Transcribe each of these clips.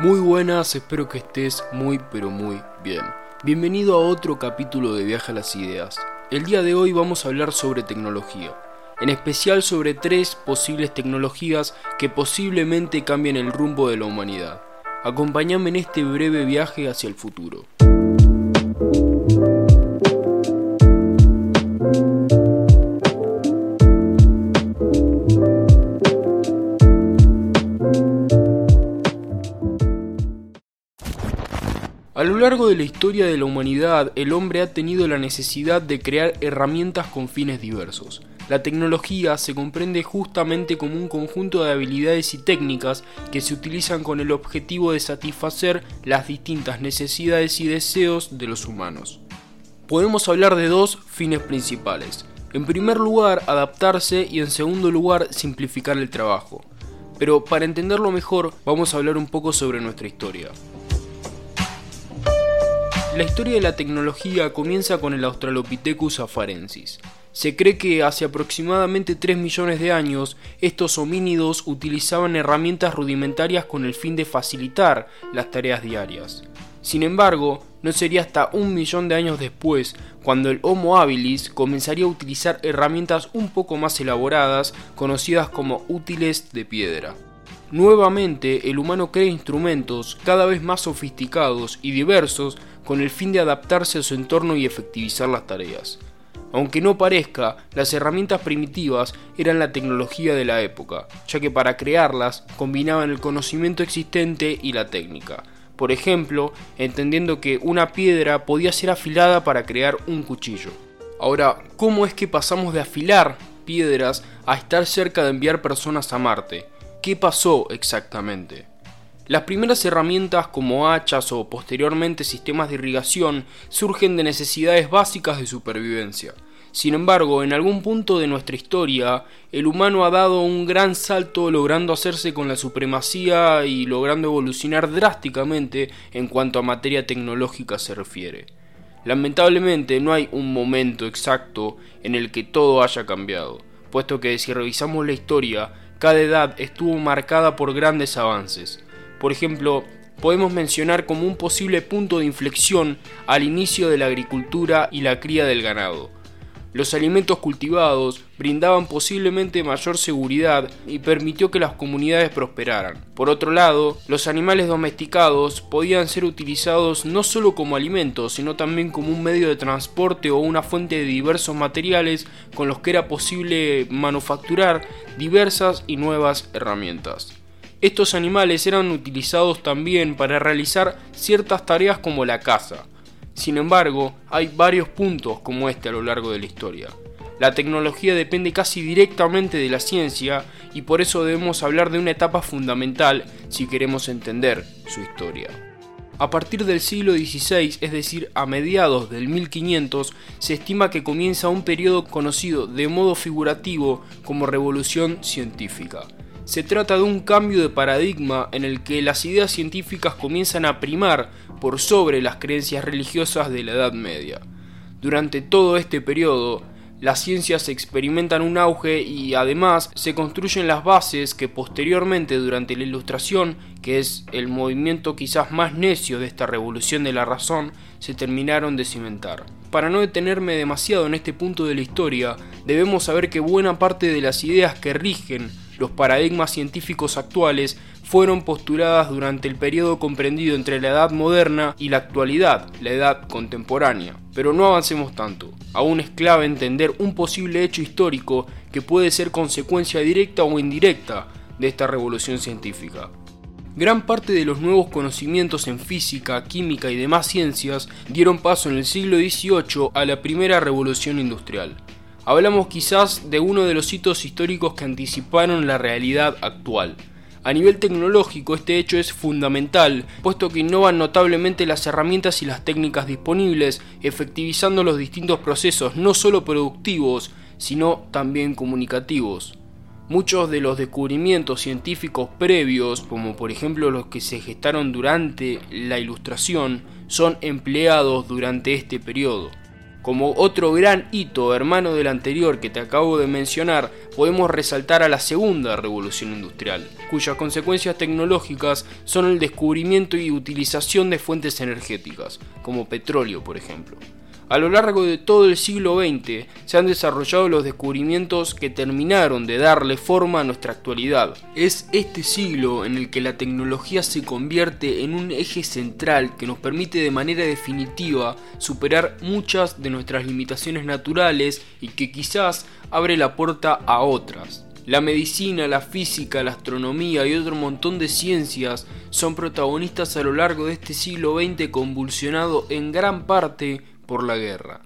Muy buenas, espero que estés muy pero muy bien. Bienvenido a otro capítulo de Viaje a las Ideas. El día de hoy vamos a hablar sobre tecnología, en especial sobre tres posibles tecnologías que posiblemente cambien el rumbo de la humanidad. Acompáñame en este breve viaje hacia el futuro. A lo largo de la historia de la humanidad, el hombre ha tenido la necesidad de crear herramientas con fines diversos. La tecnología se comprende justamente como un conjunto de habilidades y técnicas que se utilizan con el objetivo de satisfacer las distintas necesidades y deseos de los humanos. Podemos hablar de dos fines principales. En primer lugar, adaptarse y en segundo lugar, simplificar el trabajo. Pero para entenderlo mejor, vamos a hablar un poco sobre nuestra historia. La historia de la tecnología comienza con el Australopithecus afarensis. Se cree que hace aproximadamente 3 millones de años estos homínidos utilizaban herramientas rudimentarias con el fin de facilitar las tareas diarias. Sin embargo, no sería hasta un millón de años después cuando el Homo habilis comenzaría a utilizar herramientas un poco más elaboradas conocidas como útiles de piedra. Nuevamente, el humano crea instrumentos cada vez más sofisticados y diversos con el fin de adaptarse a su entorno y efectivizar las tareas. Aunque no parezca, las herramientas primitivas eran la tecnología de la época, ya que para crearlas combinaban el conocimiento existente y la técnica. Por ejemplo, entendiendo que una piedra podía ser afilada para crear un cuchillo. Ahora, ¿cómo es que pasamos de afilar piedras a estar cerca de enviar personas a Marte? ¿Qué pasó exactamente? Las primeras herramientas como hachas o posteriormente sistemas de irrigación surgen de necesidades básicas de supervivencia. Sin embargo, en algún punto de nuestra historia, el humano ha dado un gran salto logrando hacerse con la supremacía y logrando evolucionar drásticamente en cuanto a materia tecnológica se refiere. Lamentablemente no hay un momento exacto en el que todo haya cambiado, puesto que si revisamos la historia, cada edad estuvo marcada por grandes avances. Por ejemplo, podemos mencionar como un posible punto de inflexión al inicio de la agricultura y la cría del ganado. Los alimentos cultivados brindaban posiblemente mayor seguridad y permitió que las comunidades prosperaran. Por otro lado, los animales domesticados podían ser utilizados no solo como alimentos, sino también como un medio de transporte o una fuente de diversos materiales con los que era posible manufacturar diversas y nuevas herramientas. Estos animales eran utilizados también para realizar ciertas tareas como la caza. Sin embargo, hay varios puntos como este a lo largo de la historia. La tecnología depende casi directamente de la ciencia y por eso debemos hablar de una etapa fundamental si queremos entender su historia. A partir del siglo XVI, es decir, a mediados del 1500, se estima que comienza un periodo conocido de modo figurativo como revolución científica. Se trata de un cambio de paradigma en el que las ideas científicas comienzan a primar por sobre las creencias religiosas de la Edad Media. Durante todo este periodo, las ciencias experimentan un auge y además se construyen las bases que posteriormente durante la Ilustración, que es el movimiento quizás más necio de esta revolución de la razón, se terminaron de cimentar. Para no detenerme demasiado en este punto de la historia, debemos saber que buena parte de las ideas que rigen los paradigmas científicos actuales fueron postuladas durante el periodo comprendido entre la edad moderna y la actualidad, la edad contemporánea. Pero no avancemos tanto, aún es clave entender un posible hecho histórico que puede ser consecuencia directa o indirecta de esta revolución científica. Gran parte de los nuevos conocimientos en física, química y demás ciencias dieron paso en el siglo XVIII a la primera revolución industrial hablamos quizás de uno de los hitos históricos que anticiparon la realidad actual. A nivel tecnológico este hecho es fundamental, puesto que innovan notablemente las herramientas y las técnicas disponibles, efectivizando los distintos procesos no solo productivos, sino también comunicativos. Muchos de los descubrimientos científicos previos, como por ejemplo los que se gestaron durante la Ilustración, son empleados durante este periodo. Como otro gran hito hermano del anterior que te acabo de mencionar, podemos resaltar a la segunda revolución industrial, cuyas consecuencias tecnológicas son el descubrimiento y utilización de fuentes energéticas, como petróleo por ejemplo. A lo largo de todo el siglo XX se han desarrollado los descubrimientos que terminaron de darle forma a nuestra actualidad. Es este siglo en el que la tecnología se convierte en un eje central que nos permite de manera definitiva superar muchas de nuestras limitaciones naturales y que quizás abre la puerta a otras. La medicina, la física, la astronomía y otro montón de ciencias son protagonistas a lo largo de este siglo XX convulsionado en gran parte por la guerra.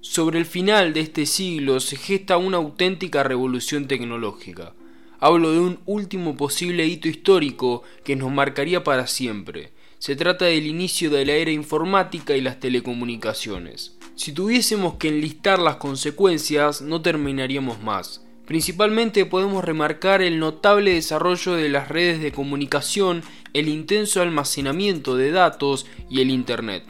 Sobre el final de este siglo se gesta una auténtica revolución tecnológica. Hablo de un último posible hito histórico que nos marcaría para siempre. Se trata del inicio de la era informática y las telecomunicaciones. Si tuviésemos que enlistar las consecuencias, no terminaríamos más. Principalmente podemos remarcar el notable desarrollo de las redes de comunicación, el intenso almacenamiento de datos y el Internet.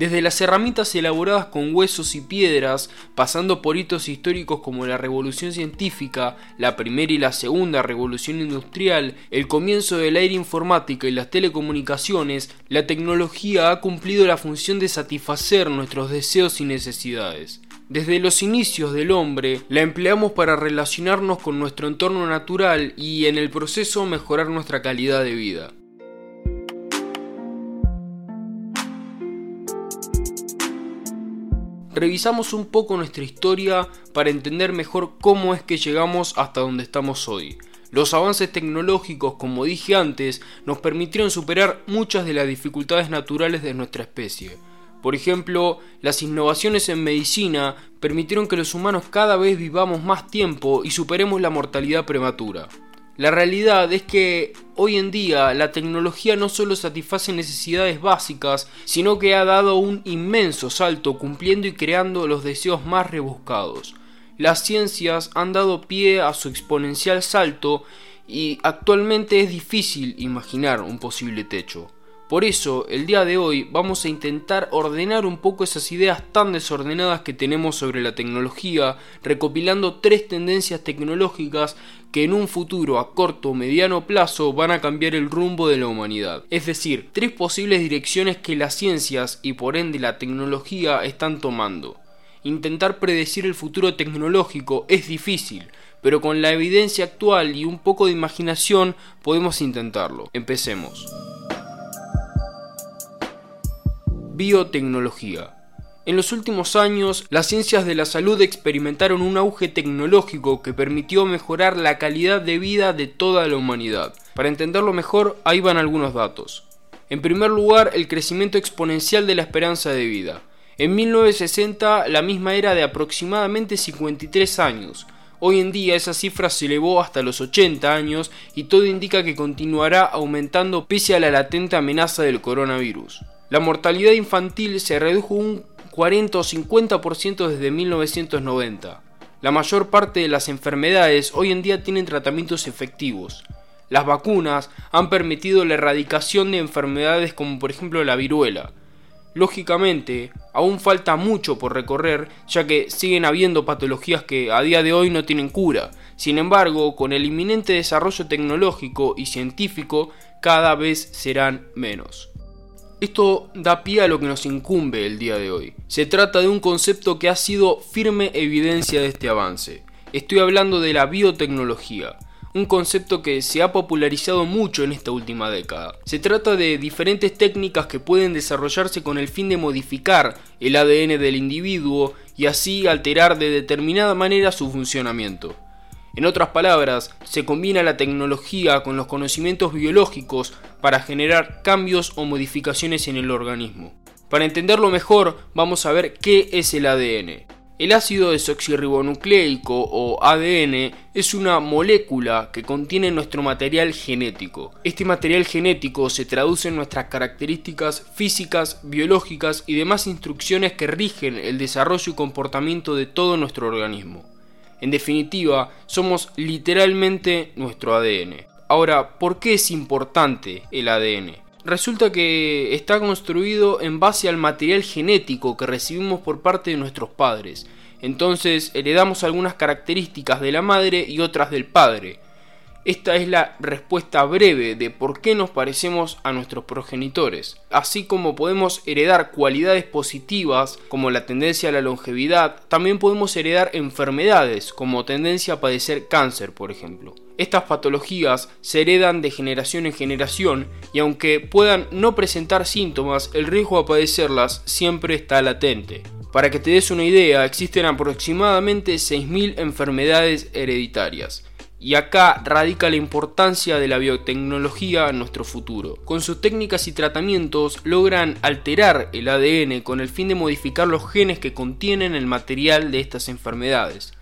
Desde las herramientas elaboradas con huesos y piedras, pasando por hitos históricos como la revolución científica, la primera y la segunda revolución industrial, el comienzo de la era informática y las telecomunicaciones, la tecnología ha cumplido la función de satisfacer nuestros deseos y necesidades. Desde los inicios del hombre la empleamos para relacionarnos con nuestro entorno natural y en el proceso mejorar nuestra calidad de vida. Revisamos un poco nuestra historia para entender mejor cómo es que llegamos hasta donde estamos hoy. Los avances tecnológicos, como dije antes, nos permitieron superar muchas de las dificultades naturales de nuestra especie. Por ejemplo, las innovaciones en medicina permitieron que los humanos cada vez vivamos más tiempo y superemos la mortalidad prematura. La realidad es que hoy en día la tecnología no solo satisface necesidades básicas, sino que ha dado un inmenso salto cumpliendo y creando los deseos más rebuscados. Las ciencias han dado pie a su exponencial salto y actualmente es difícil imaginar un posible techo. Por eso, el día de hoy vamos a intentar ordenar un poco esas ideas tan desordenadas que tenemos sobre la tecnología, recopilando tres tendencias tecnológicas que en un futuro a corto o mediano plazo van a cambiar el rumbo de la humanidad. Es decir, tres posibles direcciones que las ciencias y por ende la tecnología están tomando. Intentar predecir el futuro tecnológico es difícil, pero con la evidencia actual y un poco de imaginación podemos intentarlo. Empecemos. Biotecnología. En los últimos años, las ciencias de la salud experimentaron un auge tecnológico que permitió mejorar la calidad de vida de toda la humanidad. Para entenderlo mejor, ahí van algunos datos. En primer lugar, el crecimiento exponencial de la esperanza de vida. En 1960 la misma era de aproximadamente 53 años. Hoy en día esa cifra se elevó hasta los 80 años y todo indica que continuará aumentando pese a la latente amenaza del coronavirus. La mortalidad infantil se redujo un 40 o 50% desde 1990. La mayor parte de las enfermedades hoy en día tienen tratamientos efectivos. Las vacunas han permitido la erradicación de enfermedades como por ejemplo la viruela. Lógicamente, aún falta mucho por recorrer, ya que siguen habiendo patologías que a día de hoy no tienen cura. Sin embargo, con el inminente desarrollo tecnológico y científico, cada vez serán menos. Esto da pie a lo que nos incumbe el día de hoy. Se trata de un concepto que ha sido firme evidencia de este avance. Estoy hablando de la biotecnología, un concepto que se ha popularizado mucho en esta última década. Se trata de diferentes técnicas que pueden desarrollarse con el fin de modificar el ADN del individuo y así alterar de determinada manera su funcionamiento. En otras palabras, se combina la tecnología con los conocimientos biológicos para generar cambios o modificaciones en el organismo. Para entenderlo mejor, vamos a ver qué es el ADN. El ácido desoxirribonucleico o ADN es una molécula que contiene nuestro material genético. Este material genético se traduce en nuestras características físicas, biológicas y demás instrucciones que rigen el desarrollo y comportamiento de todo nuestro organismo. En definitiva, somos literalmente nuestro ADN. Ahora, ¿por qué es importante el ADN? Resulta que está construido en base al material genético que recibimos por parte de nuestros padres. Entonces heredamos algunas características de la madre y otras del padre. Esta es la respuesta breve de por qué nos parecemos a nuestros progenitores. Así como podemos heredar cualidades positivas como la tendencia a la longevidad, también podemos heredar enfermedades como tendencia a padecer cáncer, por ejemplo. Estas patologías se heredan de generación en generación y aunque puedan no presentar síntomas, el riesgo a padecerlas siempre está latente. Para que te des una idea, existen aproximadamente 6.000 enfermedades hereditarias. Y acá radica la importancia de la biotecnología en nuestro futuro. Con sus técnicas y tratamientos logran alterar el ADN con el fin de modificar los genes que contienen el material de estas enfermedades.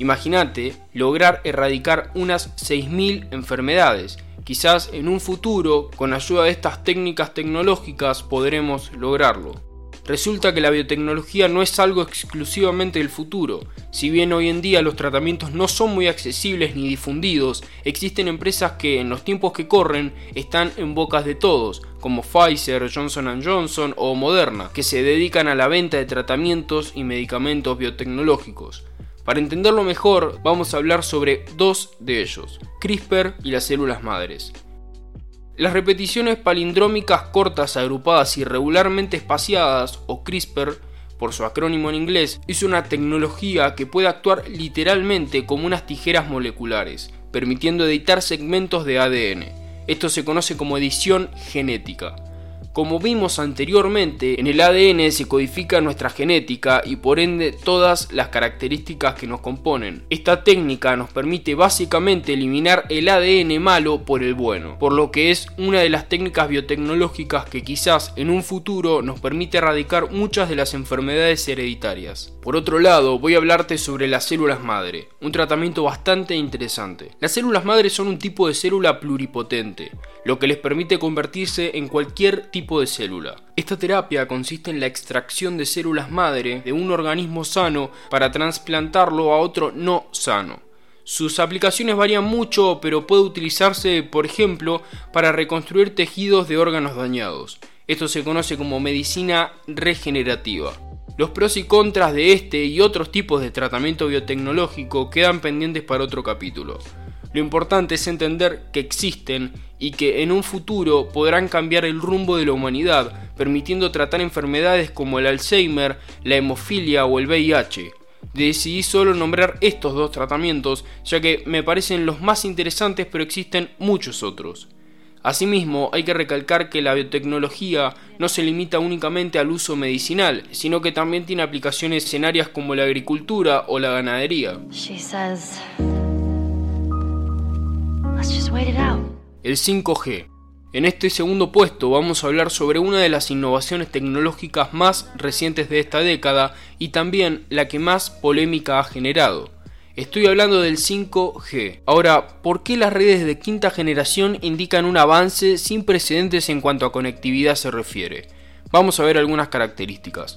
Imagínate lograr erradicar unas 6.000 enfermedades. Quizás en un futuro, con ayuda de estas técnicas tecnológicas, podremos lograrlo. Resulta que la biotecnología no es algo exclusivamente del futuro. Si bien hoy en día los tratamientos no son muy accesibles ni difundidos, existen empresas que en los tiempos que corren están en bocas de todos, como Pfizer, Johnson Johnson o Moderna, que se dedican a la venta de tratamientos y medicamentos biotecnológicos. Para entenderlo mejor, vamos a hablar sobre dos de ellos, CRISPR y las células madres. Las repeticiones palindrómicas cortas agrupadas y regularmente espaciadas, o CRISPR, por su acrónimo en inglés, es una tecnología que puede actuar literalmente como unas tijeras moleculares, permitiendo editar segmentos de ADN. Esto se conoce como edición genética. Como vimos anteriormente, en el ADN se codifica nuestra genética y por ende todas las características que nos componen. Esta técnica nos permite básicamente eliminar el ADN malo por el bueno, por lo que es una de las técnicas biotecnológicas que quizás en un futuro nos permite erradicar muchas de las enfermedades hereditarias. Por otro lado, voy a hablarte sobre las células madre, un tratamiento bastante interesante. Las células madre son un tipo de célula pluripotente, lo que les permite convertirse en cualquier tipo de célula. Esta terapia consiste en la extracción de células madre de un organismo sano para trasplantarlo a otro no sano. Sus aplicaciones varían mucho, pero puede utilizarse, por ejemplo, para reconstruir tejidos de órganos dañados. Esto se conoce como medicina regenerativa. Los pros y contras de este y otros tipos de tratamiento biotecnológico quedan pendientes para otro capítulo. Lo importante es entender que existen y que en un futuro podrán cambiar el rumbo de la humanidad, permitiendo tratar enfermedades como el Alzheimer, la hemofilia o el VIH. Decidí solo nombrar estos dos tratamientos, ya que me parecen los más interesantes, pero existen muchos otros. Asimismo, hay que recalcar que la biotecnología no se limita únicamente al uso medicinal, sino que también tiene aplicaciones en áreas como la agricultura o la ganadería. El 5G. En este segundo puesto vamos a hablar sobre una de las innovaciones tecnológicas más recientes de esta década y también la que más polémica ha generado. Estoy hablando del 5G. Ahora, ¿por qué las redes de quinta generación indican un avance sin precedentes en cuanto a conectividad se refiere? Vamos a ver algunas características.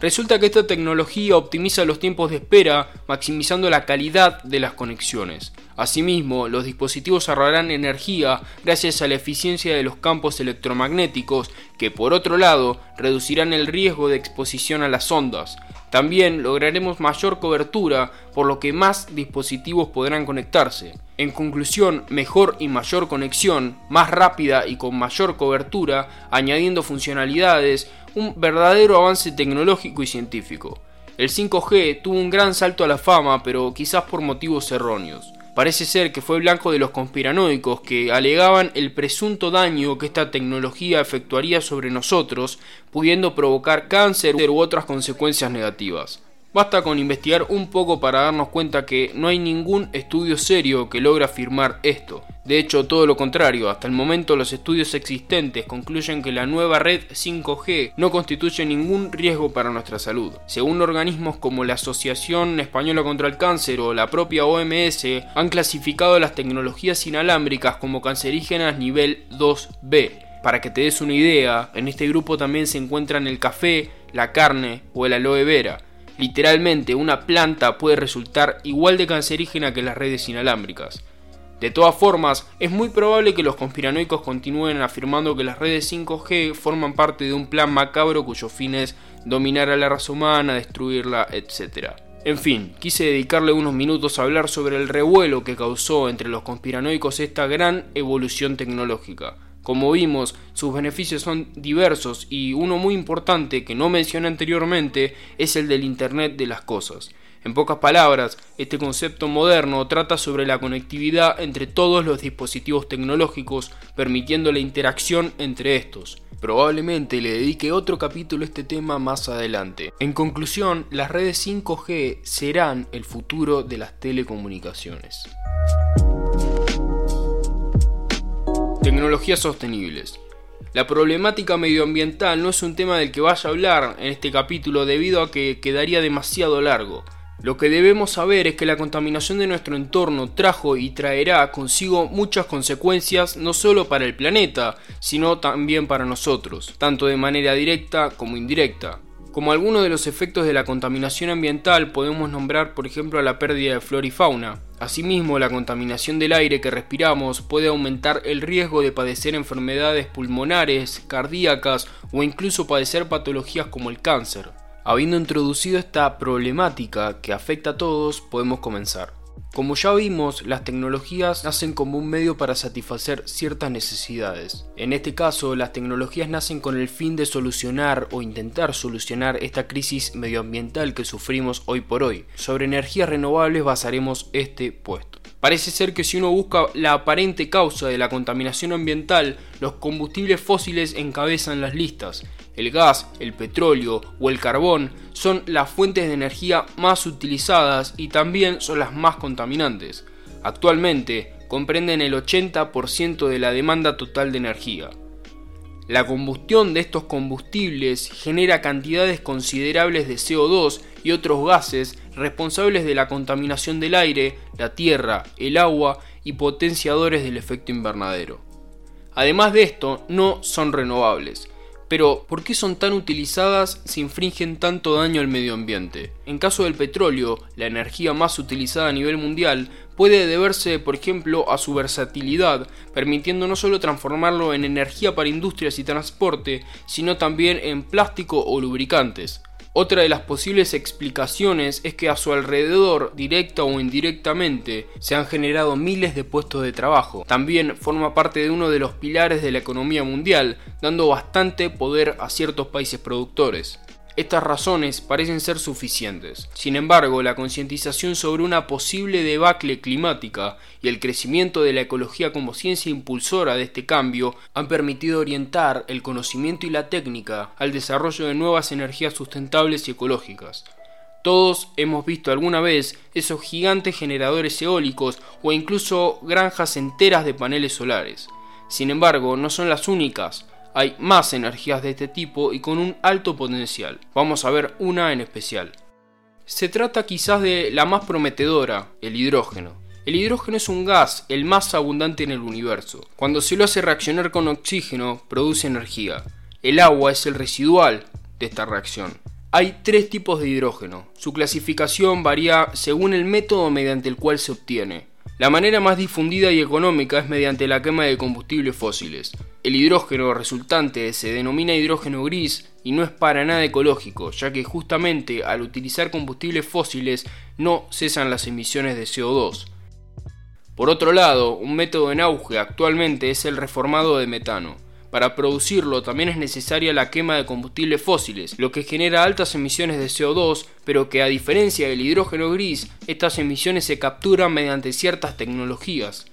Resulta que esta tecnología optimiza los tiempos de espera, maximizando la calidad de las conexiones. Asimismo, los dispositivos ahorrarán energía gracias a la eficiencia de los campos electromagnéticos, que por otro lado reducirán el riesgo de exposición a las ondas. También lograremos mayor cobertura, por lo que más dispositivos podrán conectarse. En conclusión, mejor y mayor conexión, más rápida y con mayor cobertura, añadiendo funcionalidades, un verdadero avance tecnológico y científico. El 5G tuvo un gran salto a la fama, pero quizás por motivos erróneos. Parece ser que fue blanco de los conspiranoicos que alegaban el presunto daño que esta tecnología efectuaría sobre nosotros, pudiendo provocar cáncer u otras consecuencias negativas. Basta con investigar un poco para darnos cuenta que no hay ningún estudio serio que logre afirmar esto. De hecho, todo lo contrario, hasta el momento los estudios existentes concluyen que la nueva red 5G no constituye ningún riesgo para nuestra salud. Según organismos como la Asociación Española contra el Cáncer o la propia OMS, han clasificado las tecnologías inalámbricas como cancerígenas nivel 2B. Para que te des una idea, en este grupo también se encuentran el café, la carne o el aloe vera Literalmente, una planta puede resultar igual de cancerígena que las redes inalámbricas. De todas formas, es muy probable que los conspiranoicos continúen afirmando que las redes 5G forman parte de un plan macabro cuyo fin es dominar a la raza humana, destruirla, etc. En fin, quise dedicarle unos minutos a hablar sobre el revuelo que causó entre los conspiranoicos esta gran evolución tecnológica. Como vimos, sus beneficios son diversos y uno muy importante que no mencioné anteriormente es el del Internet de las Cosas. En pocas palabras, este concepto moderno trata sobre la conectividad entre todos los dispositivos tecnológicos, permitiendo la interacción entre estos. Probablemente le dedique otro capítulo a este tema más adelante. En conclusión, las redes 5G serán el futuro de las telecomunicaciones. Tecnologías sostenibles. La problemática medioambiental no es un tema del que vaya a hablar en este capítulo debido a que quedaría demasiado largo. Lo que debemos saber es que la contaminación de nuestro entorno trajo y traerá consigo muchas consecuencias no solo para el planeta, sino también para nosotros, tanto de manera directa como indirecta. Como algunos de los efectos de la contaminación ambiental podemos nombrar por ejemplo la pérdida de flora y fauna. Asimismo, la contaminación del aire que respiramos puede aumentar el riesgo de padecer enfermedades pulmonares, cardíacas o incluso padecer patologías como el cáncer. Habiendo introducido esta problemática que afecta a todos, podemos comenzar. Como ya vimos, las tecnologías nacen como un medio para satisfacer ciertas necesidades. En este caso, las tecnologías nacen con el fin de solucionar o intentar solucionar esta crisis medioambiental que sufrimos hoy por hoy. Sobre energías renovables basaremos este puesto. Parece ser que si uno busca la aparente causa de la contaminación ambiental, los combustibles fósiles encabezan las listas. El gas, el petróleo o el carbón son las fuentes de energía más utilizadas y también son las más contaminantes. Actualmente comprenden el 80% de la demanda total de energía. La combustión de estos combustibles genera cantidades considerables de CO2 y otros gases responsables de la contaminación del aire, la tierra, el agua y potenciadores del efecto invernadero. Además de esto, no son renovables. Pero, ¿por qué son tan utilizadas si infringen tanto daño al medio ambiente? En caso del petróleo, la energía más utilizada a nivel mundial, puede deberse, por ejemplo, a su versatilidad, permitiendo no solo transformarlo en energía para industrias y transporte, sino también en plástico o lubricantes. Otra de las posibles explicaciones es que a su alrededor, directa o indirectamente, se han generado miles de puestos de trabajo. También forma parte de uno de los pilares de la economía mundial, dando bastante poder a ciertos países productores. Estas razones parecen ser suficientes. Sin embargo, la concientización sobre una posible debacle climática y el crecimiento de la ecología como ciencia impulsora de este cambio han permitido orientar el conocimiento y la técnica al desarrollo de nuevas energías sustentables y ecológicas. Todos hemos visto alguna vez esos gigantes generadores eólicos o incluso granjas enteras de paneles solares. Sin embargo, no son las únicas hay más energías de este tipo y con un alto potencial. Vamos a ver una en especial. Se trata quizás de la más prometedora, el hidrógeno. El hidrógeno es un gas el más abundante en el universo. Cuando se lo hace reaccionar con oxígeno, produce energía. El agua es el residual de esta reacción. Hay tres tipos de hidrógeno. Su clasificación varía según el método mediante el cual se obtiene. La manera más difundida y económica es mediante la quema de combustibles fósiles. El hidrógeno resultante se denomina hidrógeno gris y no es para nada ecológico, ya que justamente al utilizar combustibles fósiles no cesan las emisiones de CO2. Por otro lado, un método en auge actualmente es el reformado de metano. Para producirlo también es necesaria la quema de combustibles fósiles, lo que genera altas emisiones de CO2, pero que a diferencia del hidrógeno gris, estas emisiones se capturan mediante ciertas tecnologías.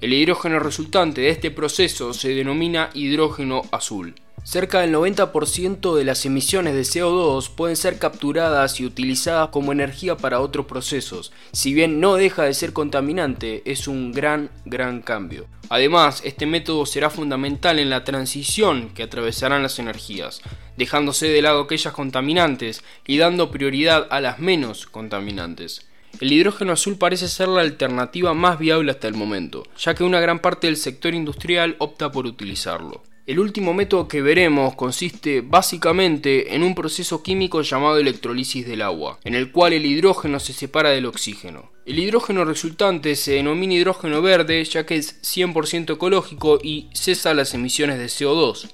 El hidrógeno resultante de este proceso se denomina hidrógeno azul. Cerca del 90% de las emisiones de CO2 pueden ser capturadas y utilizadas como energía para otros procesos. Si bien no deja de ser contaminante, es un gran, gran cambio. Además, este método será fundamental en la transición que atravesarán las energías, dejándose de lado aquellas contaminantes y dando prioridad a las menos contaminantes. El hidrógeno azul parece ser la alternativa más viable hasta el momento, ya que una gran parte del sector industrial opta por utilizarlo. El último método que veremos consiste básicamente en un proceso químico llamado electrolisis del agua, en el cual el hidrógeno se separa del oxígeno. El hidrógeno resultante se denomina hidrógeno verde ya que es 100% ecológico y cesa las emisiones de CO2.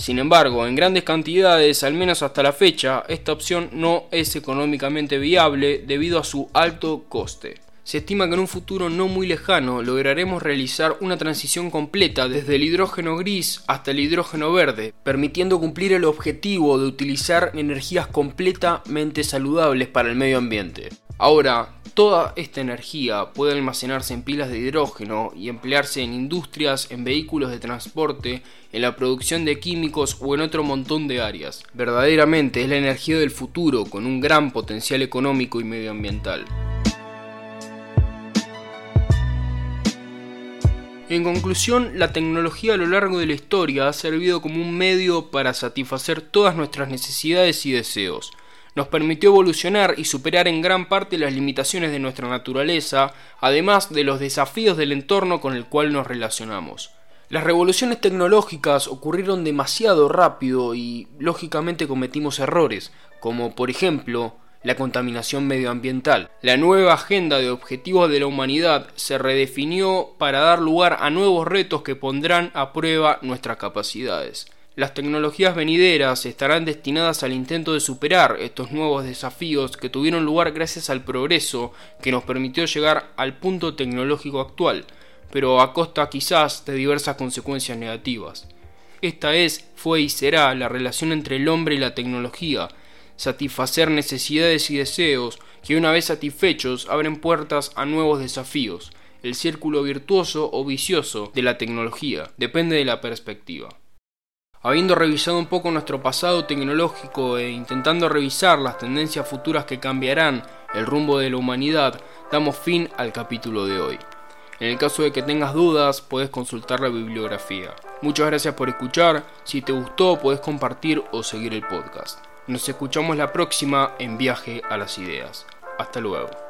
Sin embargo, en grandes cantidades, al menos hasta la fecha, esta opción no es económicamente viable debido a su alto coste. Se estima que en un futuro no muy lejano lograremos realizar una transición completa desde el hidrógeno gris hasta el hidrógeno verde, permitiendo cumplir el objetivo de utilizar energías completamente saludables para el medio ambiente. Ahora, Toda esta energía puede almacenarse en pilas de hidrógeno y emplearse en industrias, en vehículos de transporte, en la producción de químicos o en otro montón de áreas. Verdaderamente es la energía del futuro con un gran potencial económico y medioambiental. En conclusión, la tecnología a lo largo de la historia ha servido como un medio para satisfacer todas nuestras necesidades y deseos nos permitió evolucionar y superar en gran parte las limitaciones de nuestra naturaleza, además de los desafíos del entorno con el cual nos relacionamos. Las revoluciones tecnológicas ocurrieron demasiado rápido y lógicamente cometimos errores, como por ejemplo la contaminación medioambiental. La nueva agenda de objetivos de la humanidad se redefinió para dar lugar a nuevos retos que pondrán a prueba nuestras capacidades. Las tecnologías venideras estarán destinadas al intento de superar estos nuevos desafíos que tuvieron lugar gracias al progreso que nos permitió llegar al punto tecnológico actual, pero a costa quizás de diversas consecuencias negativas. Esta es, fue y será la relación entre el hombre y la tecnología, satisfacer necesidades y deseos que una vez satisfechos abren puertas a nuevos desafíos. El círculo virtuoso o vicioso de la tecnología depende de la perspectiva. Habiendo revisado un poco nuestro pasado tecnológico e intentando revisar las tendencias futuras que cambiarán el rumbo de la humanidad, damos fin al capítulo de hoy. En el caso de que tengas dudas, puedes consultar la bibliografía. Muchas gracias por escuchar, si te gustó puedes compartir o seguir el podcast. Nos escuchamos la próxima en Viaje a las Ideas. Hasta luego.